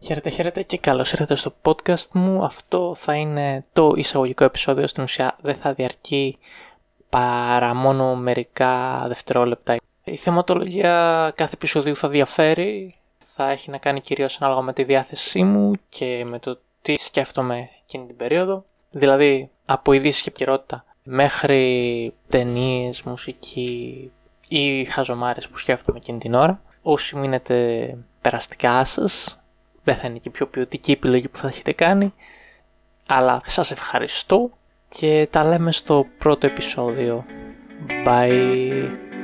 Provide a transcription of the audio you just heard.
Χαίρετε, χαίρετε και καλώς ήρθατε στο podcast μου. Αυτό θα είναι το εισαγωγικό επεισόδιο, στην ουσία δεν θα διαρκεί παρά μόνο μερικά δευτερόλεπτα. Η θεματολογία κάθε επεισοδίου θα διαφέρει, θα έχει να κάνει κυρίως ανάλογα με τη διάθεσή μου και με το τι σκέφτομαι εκείνη την περίοδο. Δηλαδή από ειδήσεις και επικαιρότητα μέχρι ταινίες, μουσική ή χαζομάρες που σκέφτομαι εκείνη την ώρα. Όσοι μείνετε περαστικά σας, δεν θα είναι και η πιο ποιοτική επιλογή που θα έχετε κάνει. Αλλά σας ευχαριστώ και τα λέμε στο πρώτο επεισόδιο. Bye.